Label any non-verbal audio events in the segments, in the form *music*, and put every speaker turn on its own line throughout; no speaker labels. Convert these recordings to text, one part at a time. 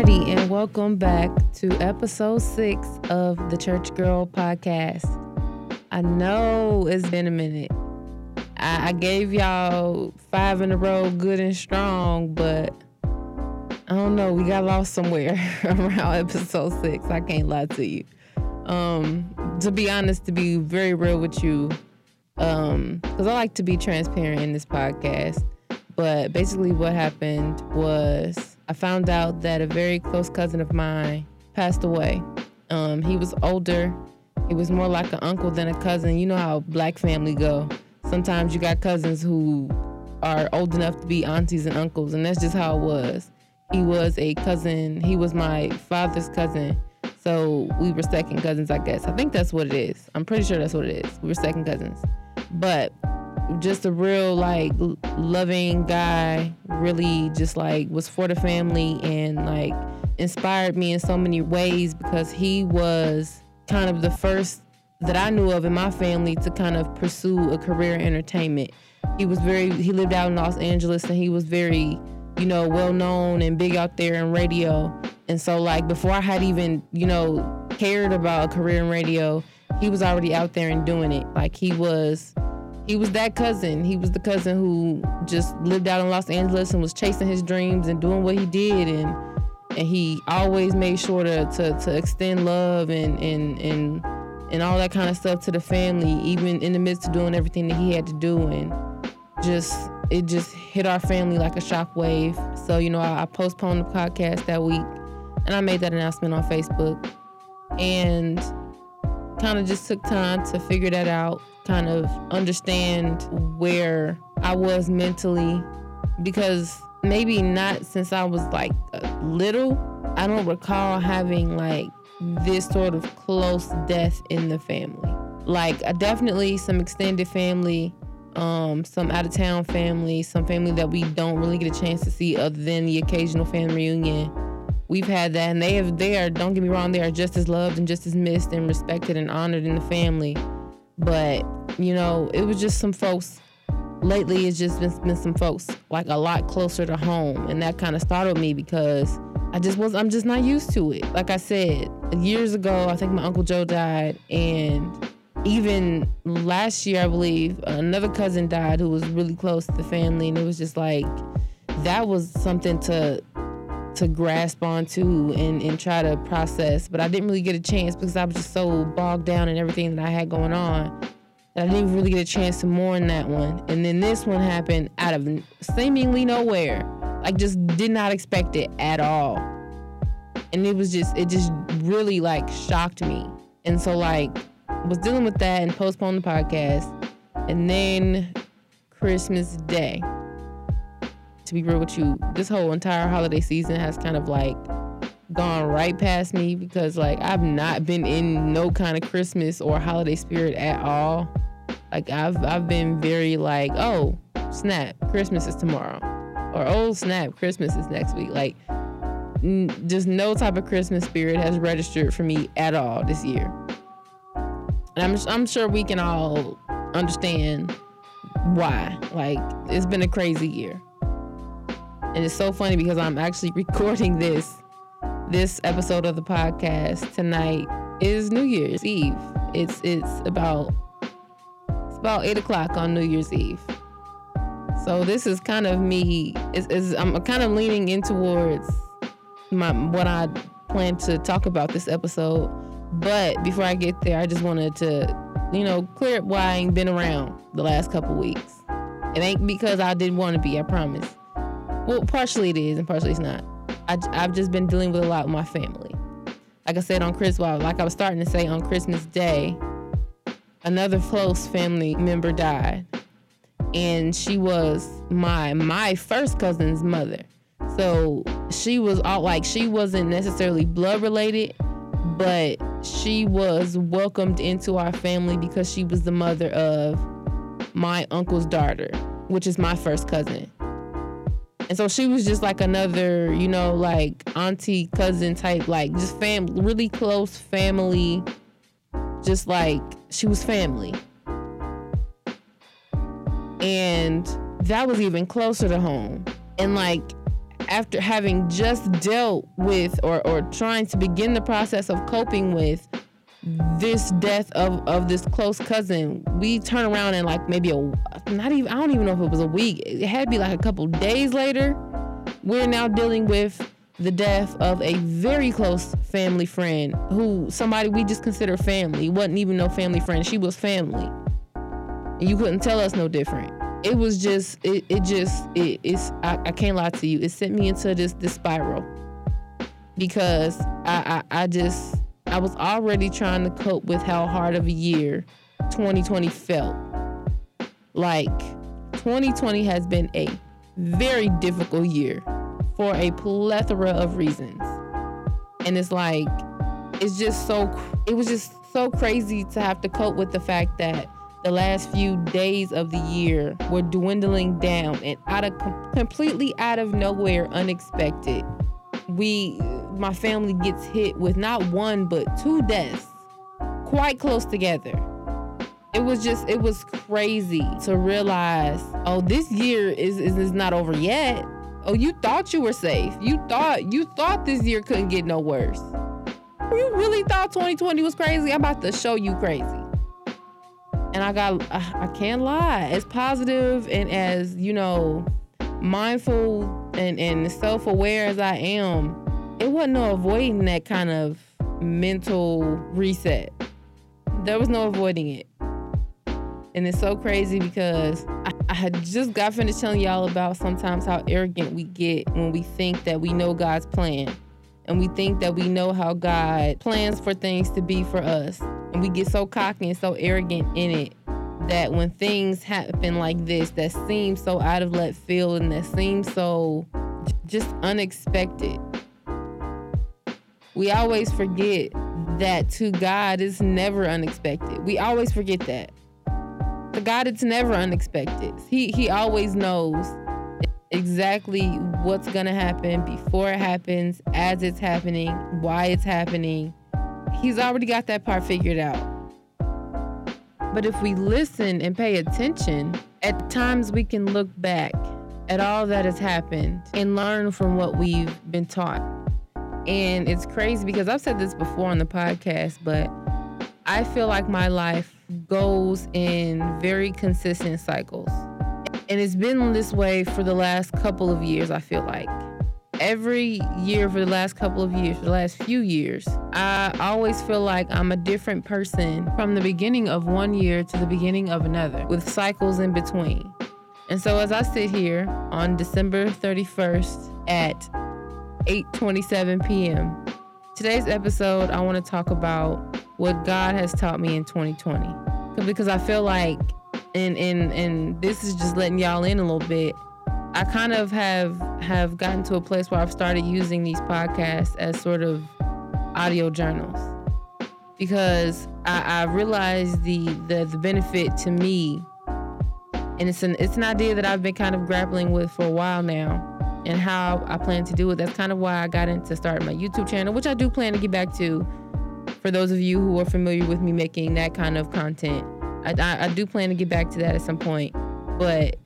Alrighty, and welcome back to episode six of the Church Girl podcast. I know it's been a minute. I, I gave y'all five in a row, good and strong, but I don't know. We got lost somewhere *laughs* around episode six. I can't lie to you. Um, to be honest, to be very real with you, um, because I like to be transparent in this podcast. But basically, what happened was I found out that a very close cousin of mine passed away. Um, he was older. He was more like an uncle than a cousin. You know how black family go. Sometimes you got cousins who are old enough to be aunties and uncles, and that's just how it was. He was a cousin. He was my father's cousin. So we were second cousins, I guess. I think that's what it is. I'm pretty sure that's what it is. We were second cousins. But just a real like loving guy really just like was for the family and like inspired me in so many ways because he was kind of the first that I knew of in my family to kind of pursue a career in entertainment. He was very he lived out in Los Angeles and he was very, you know, well known and big out there in radio. And so like before I had even, you know, cared about a career in radio, he was already out there and doing it. Like he was he was that cousin. He was the cousin who just lived out in Los Angeles and was chasing his dreams and doing what he did and and he always made sure to to, to extend love and and and and all that kind of stuff to the family, even in the midst of doing everything that he had to do and just it just hit our family like a shockwave. So, you know, I, I postponed the podcast that week and I made that announcement on Facebook and kind of just took time to figure that out kind of understand where I was mentally because maybe not since I was like little. I don't recall having like this sort of close death in the family. Like definitely some extended family, um, some out of town family, some family that we don't really get a chance to see other than the occasional family reunion. We've had that, and they have. They are. Don't get me wrong. They are just as loved and just as missed and respected and honored in the family. But, you know, it was just some folks. Lately, it's just been, been some folks like a lot closer to home. And that kind of startled me because I just was, I'm just not used to it. Like I said, years ago, I think my Uncle Joe died. And even last year, I believe, another cousin died who was really close to the family. And it was just like, that was something to to grasp onto and, and try to process. But I didn't really get a chance because I was just so bogged down in everything that I had going on. I didn't really get a chance to mourn that one. And then this one happened out of seemingly nowhere. Like just did not expect it at all. And it was just it just really like shocked me. And so like was dealing with that and postponed the podcast. And then Christmas Day to be real with you, this whole entire holiday season has kind of like gone right past me because like I've not been in no kind of Christmas or holiday spirit at all. Like I've I've been very like, oh, snap, Christmas is tomorrow. Or oh, snap, Christmas is next week. Like n- just no type of Christmas spirit has registered for me at all this year. And I'm I'm sure we can all understand why. Like it's been a crazy year. And it's so funny because I'm actually *laughs* recording this this episode of the podcast tonight is New Year's Eve. It's it's about it's about eight o'clock on New Year's Eve. So this is kind of me. Is, I'm kind of leaning in towards my what I plan to talk about this episode. But before I get there, I just wanted to, you know, clear up why I ain't been around the last couple weeks. It ain't because I didn't want to be. I promise. Well, partially it is, and partially it's not. I, I've just been dealing with a lot with my family. Like I said on Chris, well, like I was starting to say on Christmas Day, another close family member died, and she was my my first cousin's mother. So she was all like she wasn't necessarily blood related, but she was welcomed into our family because she was the mother of my uncle's daughter, which is my first cousin. And so she was just like another, you know, like auntie, cousin type, like just fam, really close family. Just like she was family. And that was even closer to home. And like after having just dealt with or, or trying to begin the process of coping with this death of, of this close cousin, we turn around and like maybe a not even I don't even know if it was a week. It had to be like a couple days later. We're now dealing with the death of a very close family friend who somebody we just consider family. wasn't even no family friend. She was family. And you couldn't tell us no different. It was just it, it just it, it's I, I can't lie to you. It sent me into this this spiral. Because I, I I just I was already trying to cope with how hard of a year 2020 felt. Like 2020 has been a very difficult year for a plethora of reasons. And it's like, it's just so, it was just so crazy to have to cope with the fact that the last few days of the year were dwindling down and out of completely out of nowhere, unexpected. We, my family gets hit with not one, but two deaths quite close together. It was just, it was crazy to realize, oh, this year is, is, is not over yet. Oh, you thought you were safe. You thought you thought this year couldn't get no worse. You really thought 2020 was crazy? I'm about to show you crazy. And I got I can't lie. As positive and as, you know, mindful and, and self-aware as I am, it wasn't no avoiding that kind of mental reset. There was no avoiding it. And it's so crazy because I, I had just got finished telling y'all about sometimes how arrogant we get when we think that we know God's plan. And we think that we know how God plans for things to be for us. And we get so cocky and so arrogant in it that when things happen like this that seem so out of left field and that seem so just unexpected, we always forget that to God is never unexpected. We always forget that. To God, it's never unexpected. He He always knows exactly what's gonna happen before it happens, as it's happening, why it's happening. He's already got that part figured out. But if we listen and pay attention, at times we can look back at all that has happened and learn from what we've been taught. And it's crazy because I've said this before on the podcast, but I feel like my life goes in very consistent cycles. And it's been this way for the last couple of years, I feel like. Every year for the last couple of years, for the last few years, I always feel like I'm a different person from the beginning of one year to the beginning of another, with cycles in between. And so as I sit here on December 31st at 8:27 p.m. Today's episode I want to talk about what God has taught me in 2020. Because I feel like, and and and this is just letting y'all in a little bit. I kind of have have gotten to a place where I've started using these podcasts as sort of audio journals because I, I realized the, the the benefit to me, and it's an it's an idea that I've been kind of grappling with for a while now, and how I plan to do it. That's kind of why I got into starting my YouTube channel, which I do plan to get back to for those of you who are familiar with me making that kind of content. I, I, I do plan to get back to that at some point, but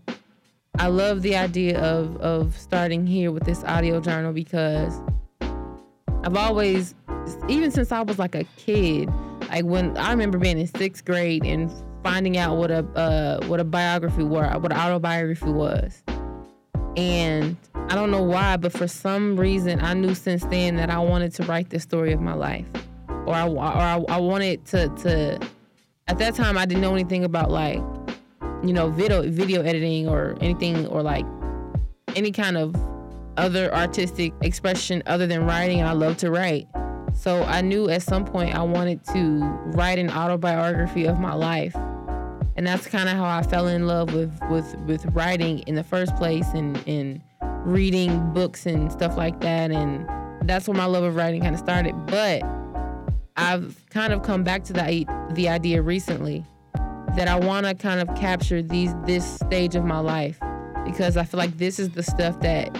I love the idea of of starting here with this audio journal because I've always, even since I was like a kid, like when I remember being in sixth grade and finding out what a uh, what a biography was, what an autobiography was, and I don't know why, but for some reason I knew since then that I wanted to write the story of my life. Or I, or I, I wanted to to at that time I didn't know anything about like you know video video editing or anything or like any kind of other artistic expression other than writing and I love to write. So I knew at some point I wanted to write an autobiography of my life. And that's kind of how I fell in love with with with writing in the first place and and reading books and stuff like that and that's where my love of writing kind of started. But I've kind of come back to the the idea recently that I want to kind of capture these this stage of my life because I feel like this is the stuff that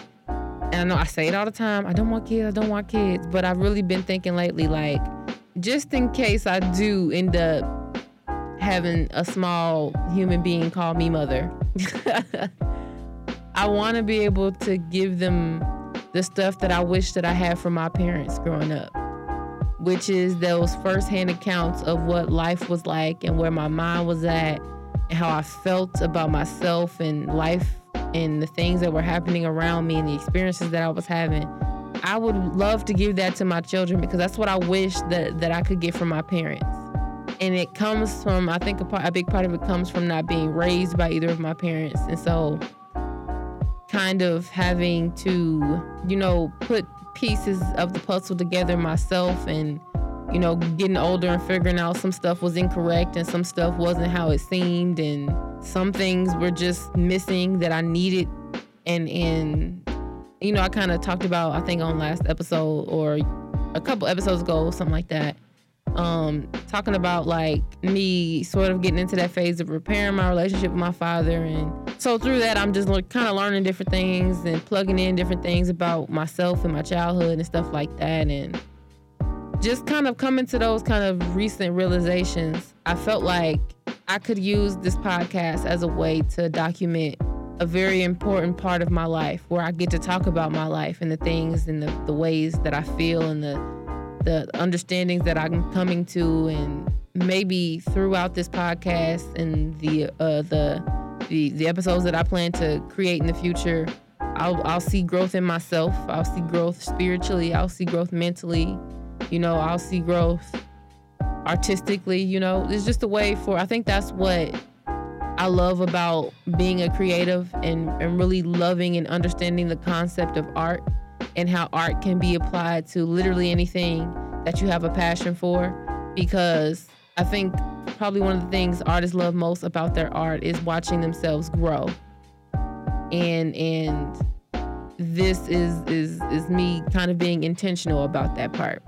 and I know I say it all the time. I don't want kids. I don't want kids. But I've really been thinking lately, like, just in case I do end up having a small human being call me mother, *laughs* I want to be able to give them the stuff that I wish that I had from my parents growing up, which is those firsthand accounts of what life was like and where my mind was at and how I felt about myself and life and the things that were happening around me and the experiences that I was having. I would love to give that to my children because that's what I wish that, that I could get from my parents. And it comes from, I think a, part, a big part of it comes from not being raised by either of my parents. And so kind of having to, you know, put pieces of the puzzle together myself and, you know, getting older and figuring out some stuff was incorrect and some stuff wasn't how it seemed. And some things were just missing that I needed. And and you know, I kind of talked about I think on last episode or a couple episodes ago, something like that um, talking about like me sort of getting into that phase of repairing my relationship with my father. And so through that, I'm just kind of learning different things and plugging in different things about myself and my childhood and stuff like that. And just kind of coming to those kind of recent realizations, I felt like I could use this podcast as a way to document a very important part of my life where I get to talk about my life and the things and the, the ways that I feel and the the understandings that I'm coming to, and maybe throughout this podcast and the uh, the the the episodes that I plan to create in the future, I'll I'll see growth in myself. I'll see growth spiritually. I'll see growth mentally. You know, I'll see growth artistically. You know, it's just a way for. I think that's what I love about being a creative and, and really loving and understanding the concept of art and how art can be applied to literally anything that you have a passion for. Because I think probably one of the things artists love most about their art is watching themselves grow. And and this is is is me kind of being intentional about that part.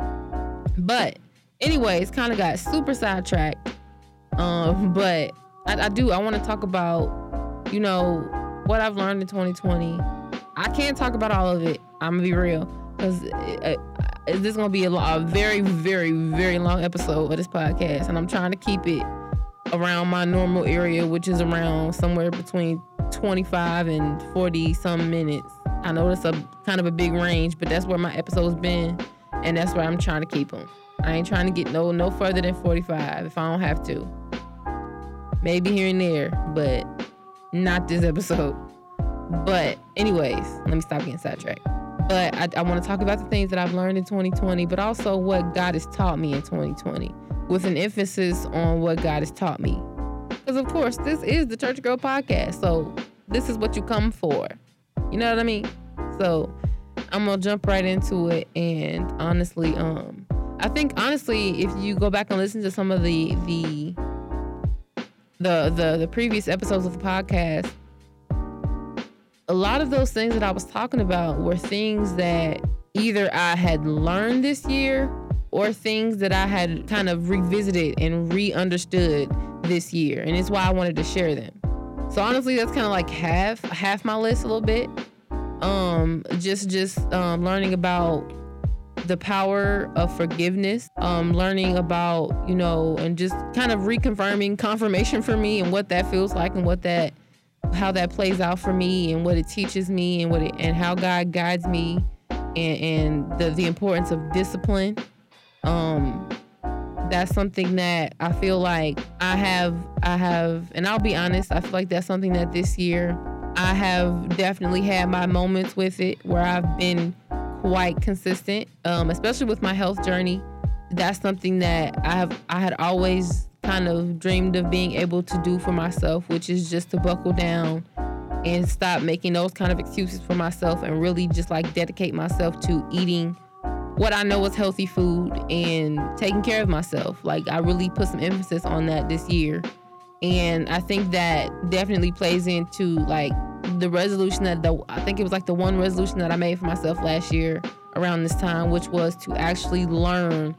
But anyways, kind of got super sidetracked. Um, but I, I do I want to talk about, you know, what I've learned in 2020. I can't talk about all of it I'm gonna be real, because uh, this is gonna be a, a very, very, very long episode of this podcast, and I'm trying to keep it around my normal area, which is around somewhere between 25 and 40 some minutes. I know it's a kind of a big range, but that's where my episodes been, and that's where I'm trying to keep them. I ain't trying to get no no further than 45 if I don't have to. Maybe here and there, but not this episode. But anyways, let me stop getting sidetracked. But I, I want to talk about the things that I've learned in 2020, but also what God has taught me in 2020, with an emphasis on what God has taught me. Because, of course, this is the Church Girl podcast. So, this is what you come for. You know what I mean? So, I'm going to jump right into it. And honestly, um, I think honestly, if you go back and listen to some of the the the the, the previous episodes of the podcast, a lot of those things that I was talking about were things that either I had learned this year or things that I had kind of revisited and re-understood this year. And it's why I wanted to share them. So honestly, that's kind of like half half my list a little bit. Um, just just um, learning about the power of forgiveness, um, learning about, you know, and just kind of reconfirming confirmation for me and what that feels like and what that how that plays out for me and what it teaches me and what it and how God guides me and, and the, the importance of discipline. Um, that's something that I feel like I have I have and I'll be honest, I feel like that's something that this year I have definitely had my moments with it where I've been quite consistent, um, especially with my health journey. That's something that I have I had always kind of dreamed of being able to do for myself, which is just to buckle down and stop making those kind of excuses for myself and really just like dedicate myself to eating what I know is healthy food and taking care of myself. Like I really put some emphasis on that this year. And I think that definitely plays into like the resolution that the I think it was like the one resolution that I made for myself last year around this time, which was to actually learn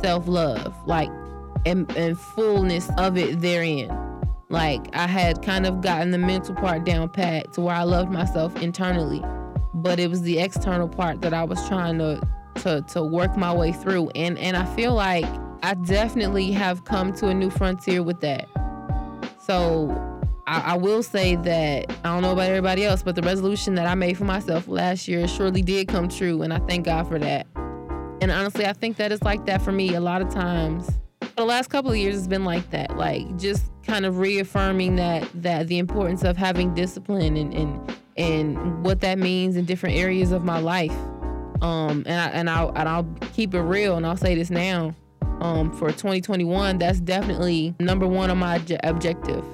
self-love. Like and, and fullness of it therein. Like I had kind of gotten the mental part down pat to where I loved myself internally, but it was the external part that I was trying to to to work my way through. And and I feel like I definitely have come to a new frontier with that. So I, I, will say that I don't know about everybody else, but the resolution that I made for myself last year surely did come true, and I thank God for that. And honestly, I think that it's like that for me a lot of times. The last couple of years has been like that, like just kind of reaffirming that that the importance of having discipline and and and what that means in different areas of my life. Um, and I and I and I'll keep it real, and I'll say this now. Um, for 2021, that's definitely number one on my objective.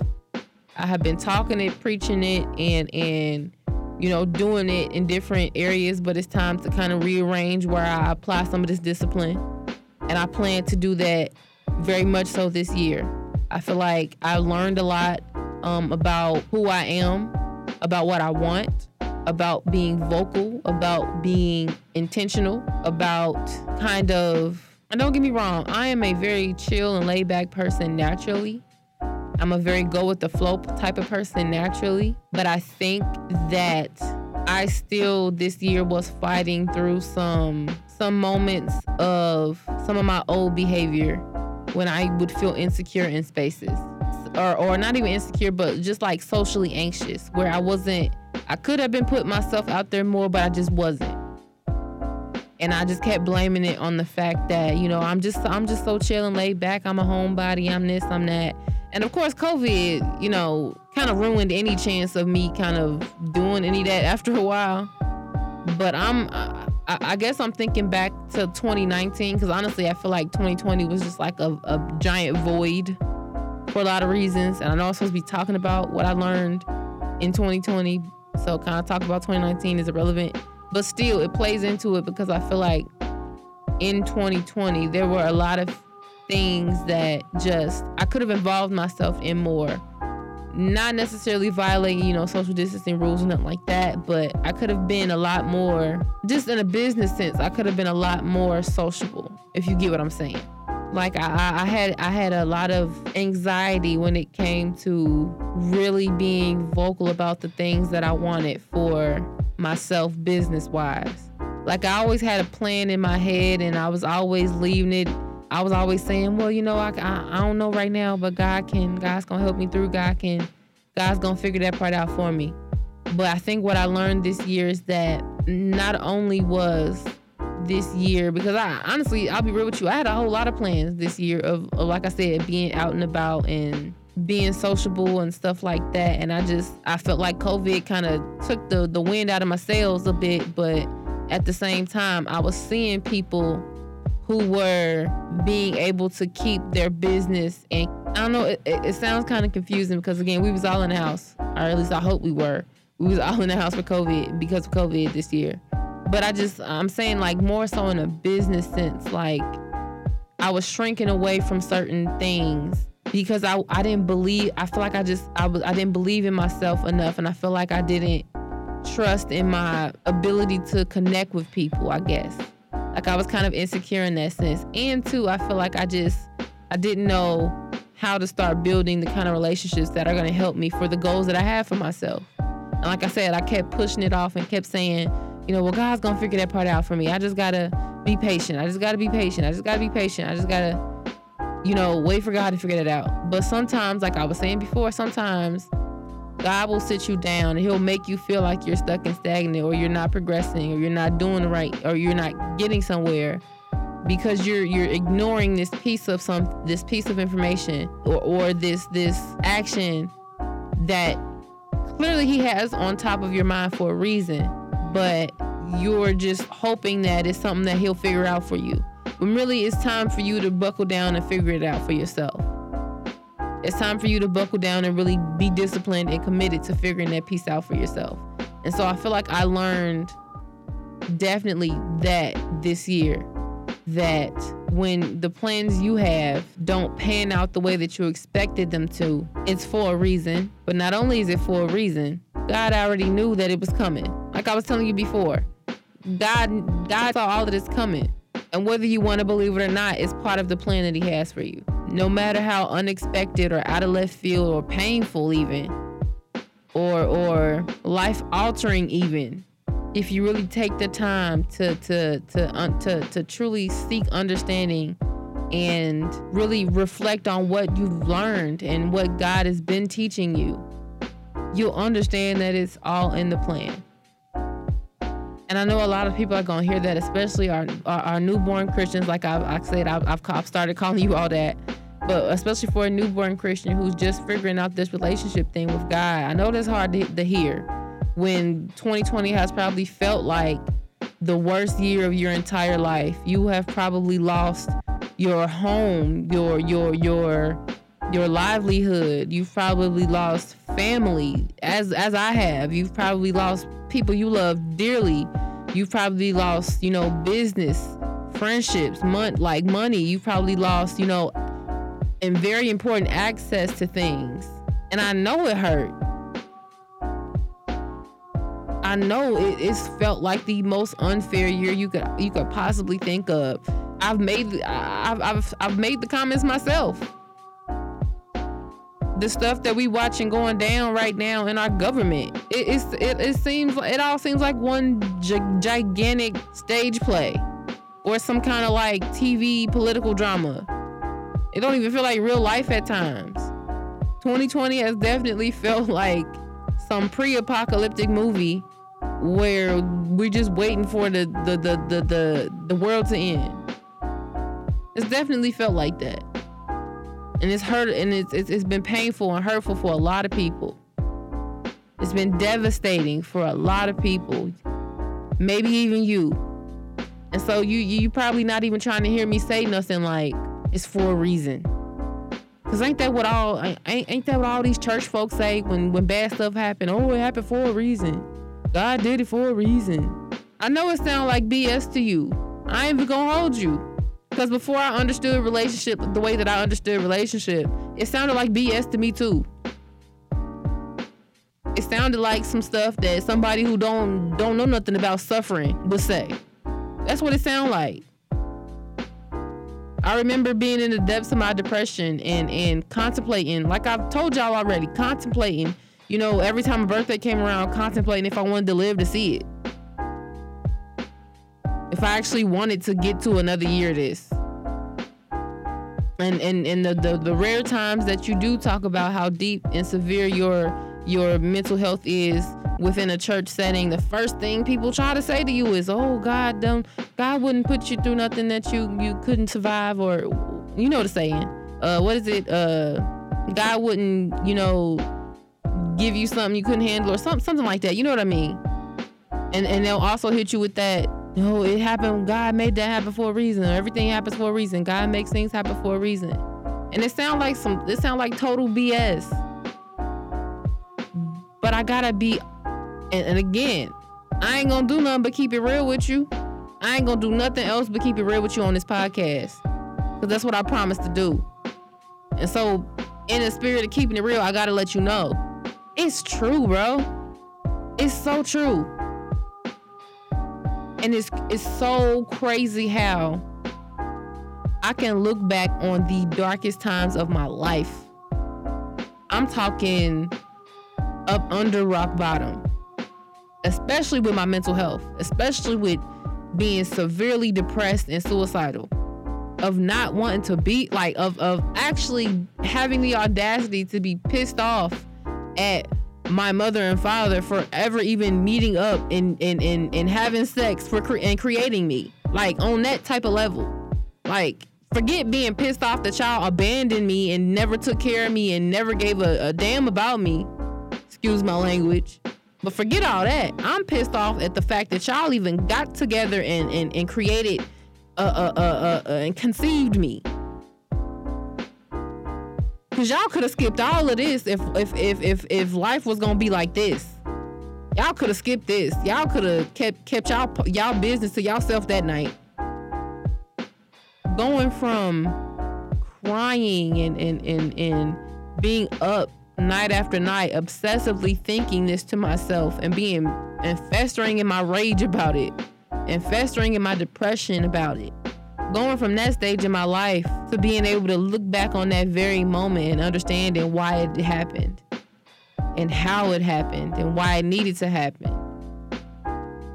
I have been talking it, preaching it, and and you know doing it in different areas. But it's time to kind of rearrange where I apply some of this discipline, and I plan to do that very much so this year. I feel like I learned a lot um, about who I am, about what I want, about being vocal, about being intentional, about kind of. And don't get me wrong, I am a very chill and laid back person naturally. I'm a very go with the flow type of person naturally, but I think that I still this year was fighting through some some moments of some of my old behavior when I would feel insecure in spaces. Or or not even insecure, but just like socially anxious where I wasn't I could have been putting myself out there more, but I just wasn't. And I just kept blaming it on the fact that, you know, I'm just I'm just so chill and laid back. I'm a homebody, I'm this, I'm that. And of course, COVID, you know, kind of ruined any chance of me kind of doing any of that after a while. But I'm, I, guess I'm thinking back to 2019 because honestly, I feel like 2020 was just like a, a giant void for a lot of reasons. And I know I'm supposed to be talking about what I learned in 2020. So kind of talk about 2019 is irrelevant. But still, it plays into it because I feel like in 2020, there were a lot of things that just I could have involved myself in more. Not necessarily violating, you know, social distancing rules or nothing like that, but I could have been a lot more, just in a business sense, I could have been a lot more sociable, if you get what I'm saying. Like I, I had I had a lot of anxiety when it came to really being vocal about the things that I wanted for myself business wise. Like I always had a plan in my head and I was always leaving it I was always saying, well, you know, I, I, I don't know right now, but God can, God's gonna help me through. God can, God's gonna figure that part out for me. But I think what I learned this year is that not only was this year, because I honestly, I'll be real with you, I had a whole lot of plans this year of, of like I said, being out and about and being sociable and stuff like that. And I just, I felt like COVID kind of took the, the wind out of my sails a bit, but at the same time, I was seeing people who were being able to keep their business and I don't know it, it sounds kind of confusing because again we was all in the house or at least I hope we were. We was all in the house for COVID because of COVID this year. But I just I'm saying like more so in a business sense like I was shrinking away from certain things because I, I didn't believe I feel like I just I was I didn't believe in myself enough and I feel like I didn't trust in my ability to connect with people I guess like I was kind of insecure in that sense. And two, I feel like I just I didn't know how to start building the kind of relationships that are going to help me for the goals that I have for myself. And like I said, I kept pushing it off and kept saying, you know, well, God's going to figure that part out for me. I just got to be patient. I just got to be patient. I just got to be patient. I just got to, you know, wait for God to figure it out. But sometimes, like I was saying before, sometimes God will sit you down and he'll make you feel like you're stuck and stagnant or you're not progressing or you're not doing the right or you're not getting somewhere because you're you're ignoring this piece of some this piece of information or, or this this action that clearly he has on top of your mind for a reason. But you're just hoping that it's something that he'll figure out for you. When really it's time for you to buckle down and figure it out for yourself it's time for you to buckle down and really be disciplined and committed to figuring that piece out for yourself. And so I feel like I learned definitely that this year that when the plans you have don't pan out the way that you expected them to, it's for a reason. But not only is it for a reason, God already knew that it was coming. Like I was telling you before, God God saw all of this coming. And whether you want to believe it or not, it's part of the plan that he has for you no matter how unexpected or out of left field or painful even or or life altering even if you really take the time to to to to to truly seek understanding and really reflect on what you've learned and what God has been teaching you you'll understand that it's all in the plan. And I know a lot of people are gonna hear that, especially our our, our newborn Christians. Like I, I said, I've, I've, I've started calling you all that, but especially for a newborn Christian who's just figuring out this relationship thing with God. I know that's hard to, to hear when 2020 has probably felt like the worst year of your entire life. You have probably lost your home, your your your your livelihood. You've probably lost family, as as I have. You've probably lost people you love dearly. You've probably lost, you know, business, friendships, mon- like money. You've probably lost, you know, and very important access to things. And I know it hurt. I know it, it's felt like the most unfair year you could you could possibly think of. I've made I've I've, I've made the comments myself the stuff that we watching going down right now in our government. It, it's it, it seems it all seems like one gi- gigantic stage play or some kind of like TV political drama. It don't even feel like real life at times. 2020 has definitely felt like some pre-apocalyptic movie where we're just waiting for the the the the the, the world to end. It's definitely felt like that and it's hurt and it's, it's, it's been painful and hurtful for a lot of people it's been devastating for a lot of people maybe even you and so you you probably not even trying to hear me say nothing like it's for a reason Cause ain't that what all ain't, ain't that what all these church folks say when when bad stuff happen? Oh, it happened for a reason. God did it for a reason. I know it sounds like BS to you. I ain't even gonna hold you. Because before I understood relationship the way that I understood relationship, it sounded like BS to me too. It sounded like some stuff that somebody who don't don't know nothing about suffering would say. That's what it sounded like. I remember being in the depths of my depression and and contemplating, like I've told y'all already, contemplating, you know, every time a birthday came around, contemplating if I wanted to live to see it if I actually wanted to get to another year of this. And and, and the, the, the rare times that you do talk about how deep and severe your your mental health is within a church setting, the first thing people try to say to you is, "Oh, God don't God wouldn't put you through nothing that you you couldn't survive," or you know the saying. Uh, what is it? Uh, God wouldn't, you know, give you something you couldn't handle, or something something like that. You know what I mean? And and they'll also hit you with that no, it happened. God made that happen for a reason. Everything happens for a reason. God makes things happen for a reason. And it sounds like some. It sounds like total BS. But I gotta be. And, and again, I ain't gonna do nothing but keep it real with you. I ain't gonna do nothing else but keep it real with you on this podcast. Cause that's what I promised to do. And so, in the spirit of keeping it real, I gotta let you know. It's true, bro. It's so true. And it's it's so crazy how I can look back on the darkest times of my life. I'm talking up under rock bottom, especially with my mental health, especially with being severely depressed and suicidal, of not wanting to be like of of actually having the audacity to be pissed off at my mother and father for ever even meeting up and and and, and having sex for cre- and creating me like on that type of level. Like forget being pissed off that y'all abandoned me and never took care of me and never gave a, a damn about me excuse my language but forget all that i'm pissed off at the fact that y'all even got together and and, and created uh, uh, uh, uh, uh and conceived me Cause y'all could have skipped all of this if if if if if life was gonna be like this. Y'all could have skipped this. Y'all could have kept kept y'all y'all business to y'allself that night. Going from crying and and and and being up night after night, obsessively thinking this to myself and being and festering in my rage about it and festering in my depression about it. Going from that stage in my life to being able to look back on that very moment and understanding why it happened and how it happened and why it needed to happen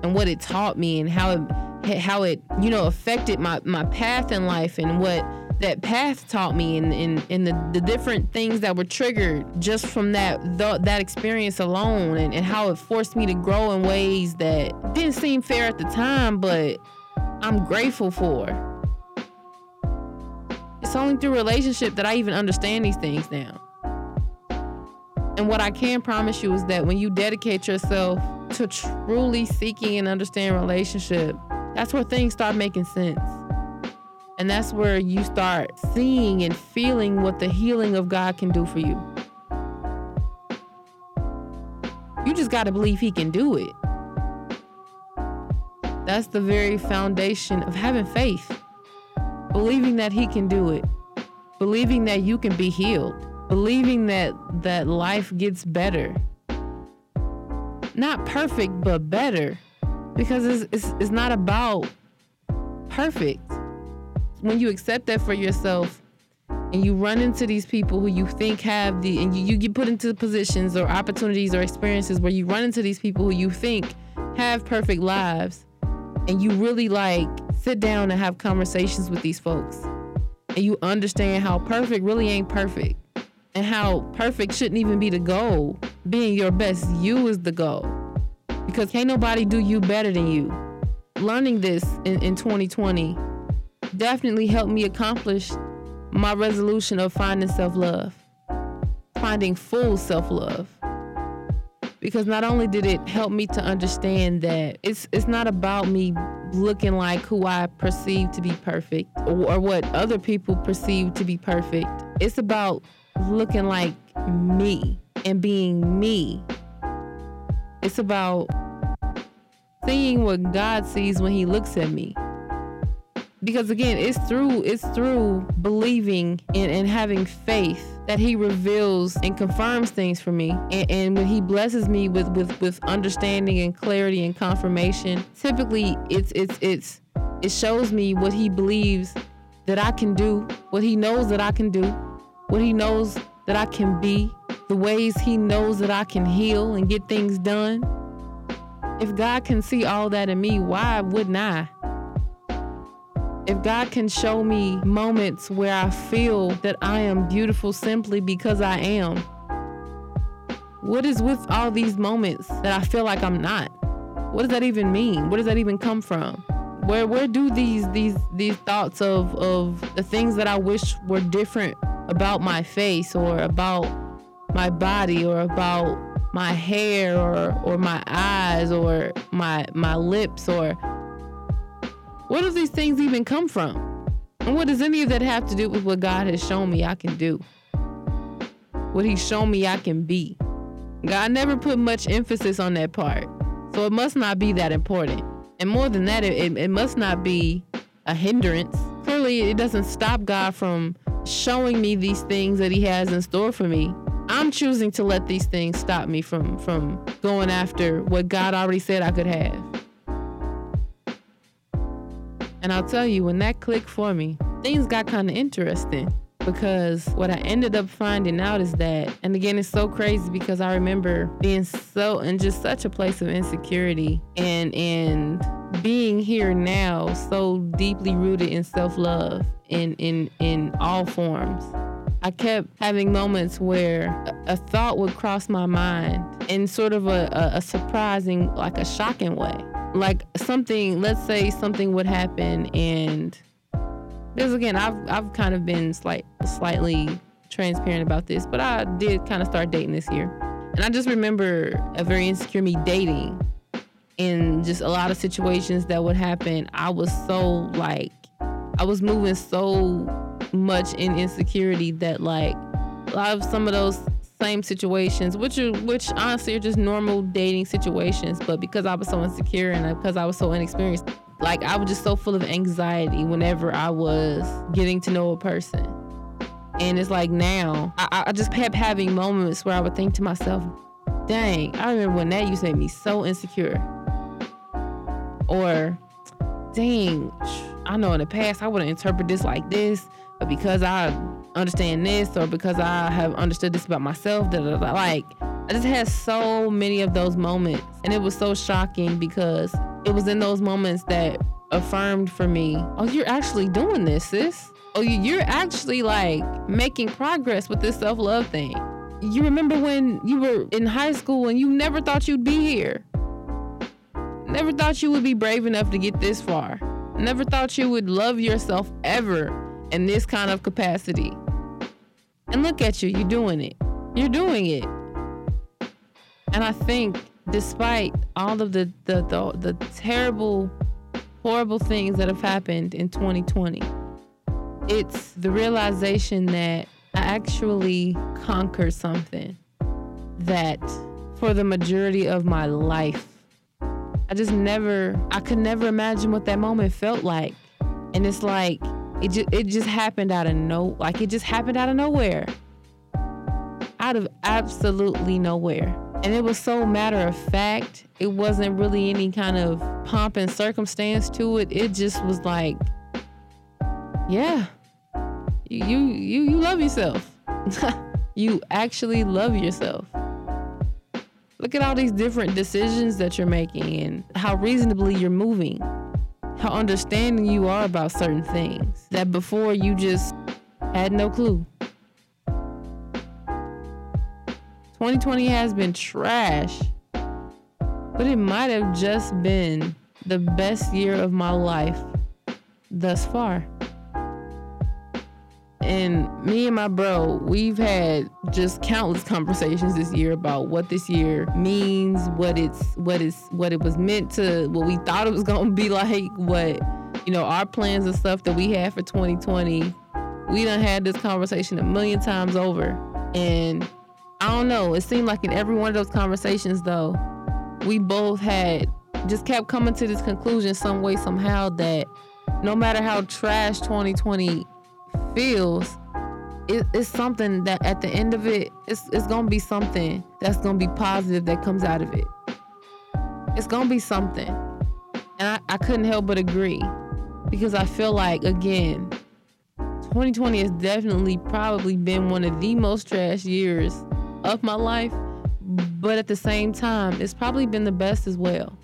and what it taught me and how it how it you know affected my my path in life and what that path taught me and, and, and the, the different things that were triggered just from that the, that experience alone and, and how it forced me to grow in ways that didn't seem fair at the time but i'm grateful for. It's only through relationship that i even understand these things now. And what i can promise you is that when you dedicate yourself to truly seeking and understanding relationship that's where things start making sense and that's where you start seeing and feeling what the healing of God can do for you. You just got to believe He can do it. That's the very foundation of having faith. Believing that He can do it. Believing that you can be healed. Believing that that life gets better. Not perfect, but better. Because it's, it's, it's not about perfect when you accept that for yourself and you run into these people who you think have the and you, you get put into positions or opportunities or experiences where you run into these people who you think have perfect lives and you really like sit down and have conversations with these folks and you understand how perfect really ain't perfect and how perfect shouldn't even be the goal. Being your best you is the goal because can't nobody do you better than you. Learning this in, in 2020 definitely helped me accomplish my resolution of finding self love, finding full self love. Because not only did it help me to understand that it's it's not about me looking like who I perceive to be perfect or, or what other people perceive to be perfect. It's about looking like me and being me. It's about seeing what God sees when He looks at me because again it's through it's through believing and, and having faith that he reveals and confirms things for me. And, and when he blesses me with, with with understanding and clarity and confirmation typically it's it's it's it shows me what he believes that i can do what he knows that i can do what he knows that i can be the ways he knows that i can heal and get things done. If god can see all that in me why wouldn't i if God can show me moments where I feel that I am beautiful simply because I am, what is with all these moments that I feel like I'm not? What does that even mean? Where does that even come from? Where where do these these these thoughts of of the things that I wish were different about my face or about my body or about my hair or or my eyes or my my lips or where do these things even come from? And what does any of that have to do with what God has shown me I can do? What He's shown me I can be? God never put much emphasis on that part. So it must not be that important. And more than that, it, it must not be a hindrance. Clearly, it doesn't stop God from showing me these things that He has in store for me. I'm choosing to let these things stop me from from going after what God already said I could have. And I'll tell you, when that clicked for me, things got kind of interesting because what I ended up finding out is that, and again, it's so crazy because I remember being so in just such a place of insecurity and and being here now so deeply rooted in self-love in in in all forms. I kept having moments where a, thought would cross my mind in sort of a, a, a surprising, like a shocking way like something let's say something would happen and because again I've I've kind of been slight slightly transparent about this, but I did kind of start dating this year. And I just remember a very insecure me dating in just a lot of situations that would happen. I was so like I was moving so much in insecurity that like a lot of some of those same situations, which are which honestly are just normal dating situations. But because I was so insecure and uh, because I was so inexperienced, like I was just so full of anxiety whenever I was getting to know a person. And it's like now, I, I just kept having moments where I would think to myself, dang, I remember when that used to make me so insecure. Or, dang, I know in the past I would have interpreted this like this, because I understand this or because I have understood this about myself. Da, da, da. Like, I just had so many of those moments. And it was so shocking because it was in those moments that affirmed for me, oh, you're actually doing this, sis. Oh, you're actually like making progress with this self love thing. You remember when you were in high school and you never thought you'd be here? Never thought you would be brave enough to get this far. Never thought you would love yourself ever in this kind of capacity. And look at you, you're doing it. You're doing it. And I think despite all of the the, the, the terrible, horrible things that have happened in 2020, it's the realization that I actually conquered something that for the majority of my life, I just never, I could never imagine what that moment felt like. And it's like, it just, it just happened out of no, like it just happened out of nowhere. Out of absolutely nowhere. And it was so matter of fact. It wasn't really any kind of pomp and circumstance to it. It just was like, yeah, you you you love yourself. *laughs* you actually love yourself. Look at all these different decisions that you're making and how reasonably you're moving. How understanding you are about certain things that before you just had no clue. 2020 has been trash, but it might have just been the best year of my life thus far and me and my bro, we've had just countless conversations this year about what this year means, what it's what it's what it was meant to, what we thought it was gonna be *laughs* like, what you know, our plans and stuff that we had for 2020. We done had this conversation a million times over. And I don't know, it seemed like in every one of those conversations though, we both had just kept coming to this conclusion some way, somehow that no matter how trash 2020 feels, it, it's something that at the end of it, it's, it's gonna be something that's gonna be positive that comes out of it. It's gonna be something. And I, I couldn't help but agree because I feel like, again, 2020 has definitely probably been one of the most trash years of my life, but at the same time, it's probably been the best as well.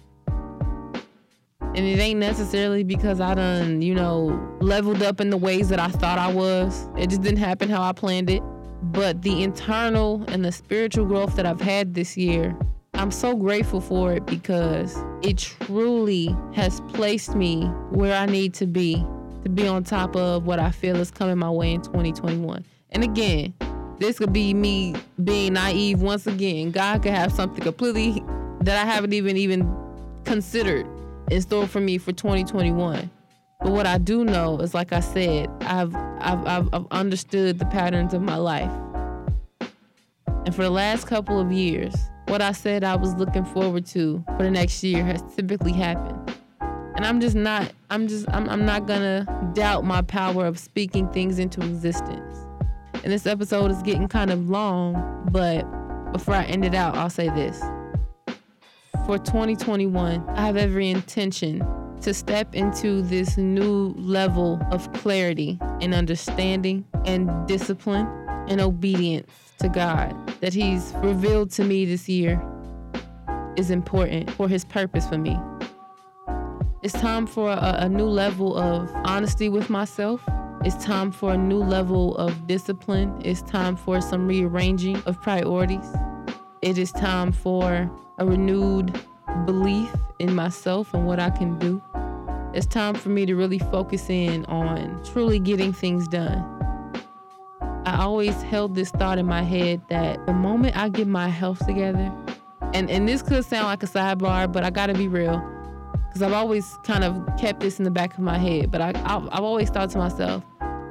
And it ain't necessarily because I done, you know, leveled up in the ways that I thought I was. It just didn't happen how I planned it. But the internal and the spiritual growth that I've had this year, I'm so grateful for it because it truly has placed me where I need to be to be on top of what I feel is coming my way in 2021. And again, this could be me being naive once again. God could have something completely that I haven't even even considered in store for me for 2021. But what I do know is, like I said, I've, I've, I've, I've understood the patterns of my life. And for the last couple of years, what I said I was looking forward to for the next year has typically happened. And I'm just not, I'm just, I'm, I'm not gonna doubt my power of speaking things into existence. And this episode is getting kind of long, but before I end it out, I'll say this for 2021, I have every intention to step into this new level of clarity and understanding and discipline and obedience to God that He's revealed to me this year is important for His purpose for me. It's time for a, a new level of honesty with myself. It's time for a new level of discipline. It's time for some rearranging of priorities. It is time for a renewed belief in myself and what I can do. It's time for me to really focus in on truly getting things done. I always held this thought in my head that the moment I get my health together, and, and this could sound like a sidebar, but I gotta be real, because I've always kind of kept this in the back of my head, but I, I've, I've always thought to myself,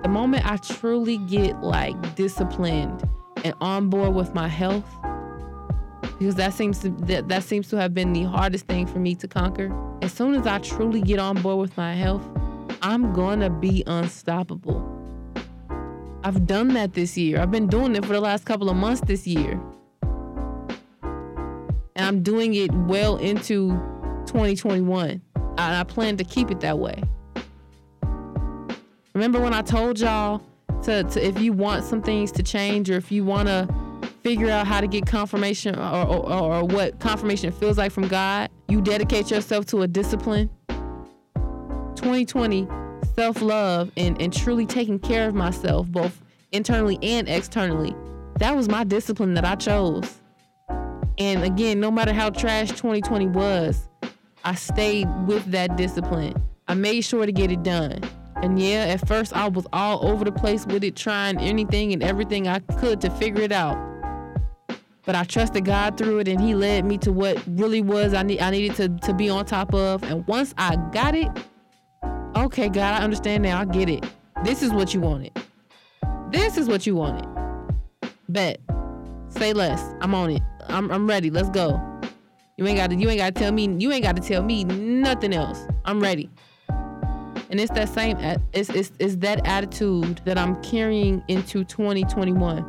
the moment I truly get like disciplined and on board with my health, because that seems to that, that seems to have been the hardest thing for me to conquer. As soon as I truly get on board with my health, I'm gonna be unstoppable. I've done that this year. I've been doing it for the last couple of months this year. And I'm doing it well into 2021. And I plan to keep it that way. Remember when I told y'all to, to if you want some things to change or if you want to figure out how to get confirmation or, or, or what confirmation feels like from God, you dedicate yourself to a discipline. 2020 self love and, and truly taking care of myself, both internally and externally, that was my discipline that I chose. And again, no matter how trash 2020 was, I stayed with that discipline. I made sure to get it done. And yeah, at first I was all over the place with it, trying anything and everything I could to figure it out. But I trusted God through it and He led me to what really was I need I needed to, to be on top of. And once I got it, okay, God, I understand now. I get it. This is what you wanted. This is what you wanted. Bet. Say less. I'm on it. I'm I'm ready. Let's go. You ain't gotta you ain't gotta tell me you ain't gotta tell me nothing else. I'm ready. And it's that same it's it's, it's that attitude that I'm carrying into 2021.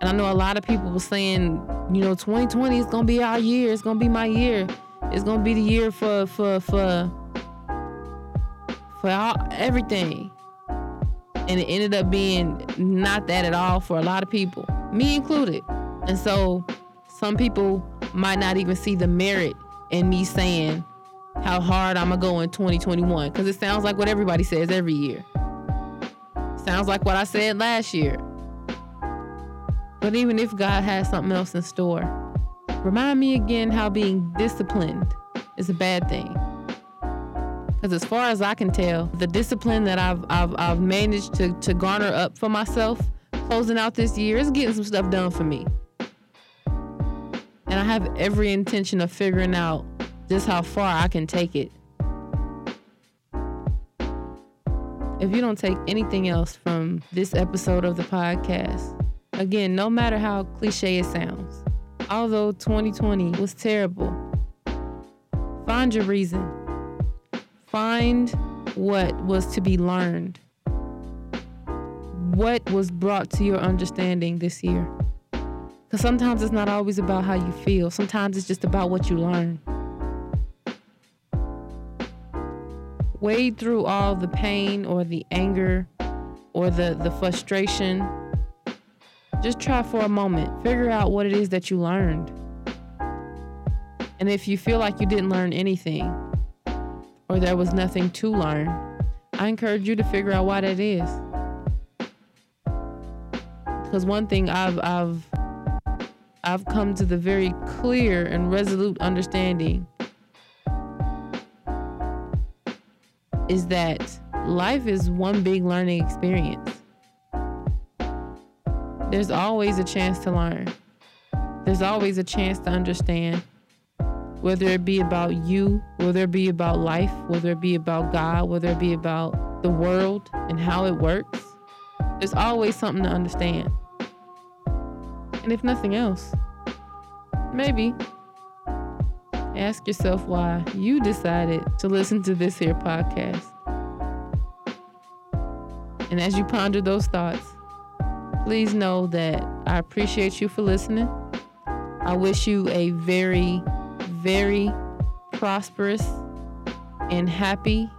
And I know a lot of people were saying, you know, 2020 is gonna be our year. It's gonna be my year. It's gonna be the year for for for for all, everything. And it ended up being not that at all for a lot of people, me included. And so some people might not even see the merit in me saying how hard I'm gonna go in 2021 because it sounds like what everybody says every year. Sounds like what I said last year. But even if God has something else in store, remind me again how being disciplined is a bad thing. Because as far as I can tell, the discipline that I've, I've, I've managed to, to garner up for myself closing out this year is getting some stuff done for me. And I have every intention of figuring out just how far I can take it. If you don't take anything else from this episode of the podcast, again, no matter how cliche it sounds, although 2020 was terrible, find your reason. Find what was to be learned. What was brought to your understanding this year? Because sometimes it's not always about how you feel, sometimes it's just about what you learn. Wade through all the pain or the anger or the, the frustration. Just try for a moment. Figure out what it is that you learned. And if you feel like you didn't learn anything, or there was nothing to learn, I encourage you to figure out why that is. Because one thing I've I've I've come to the very clear and resolute understanding is that life is one big learning experience. There's always a chance to learn. There's always a chance to understand whether it be about you, whether it be about life, whether it be about God, whether it be about the world and how it works. There's always something to understand. And if nothing else, maybe ask yourself why you decided to listen to this here podcast. And as you ponder those thoughts, please know that I appreciate you for listening. I wish you a very very prosperous and happy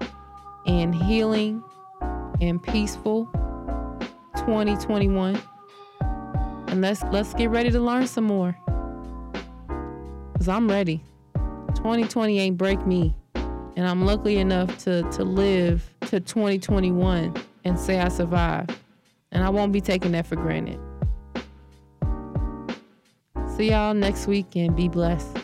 and healing and peaceful 2021. And let's let's get ready to learn some more. Cuz I'm ready. 2020 ain't break me. And I'm lucky enough to to live to 2021 and say I survived. And I won't be taking that for granted. See y'all next week and be blessed.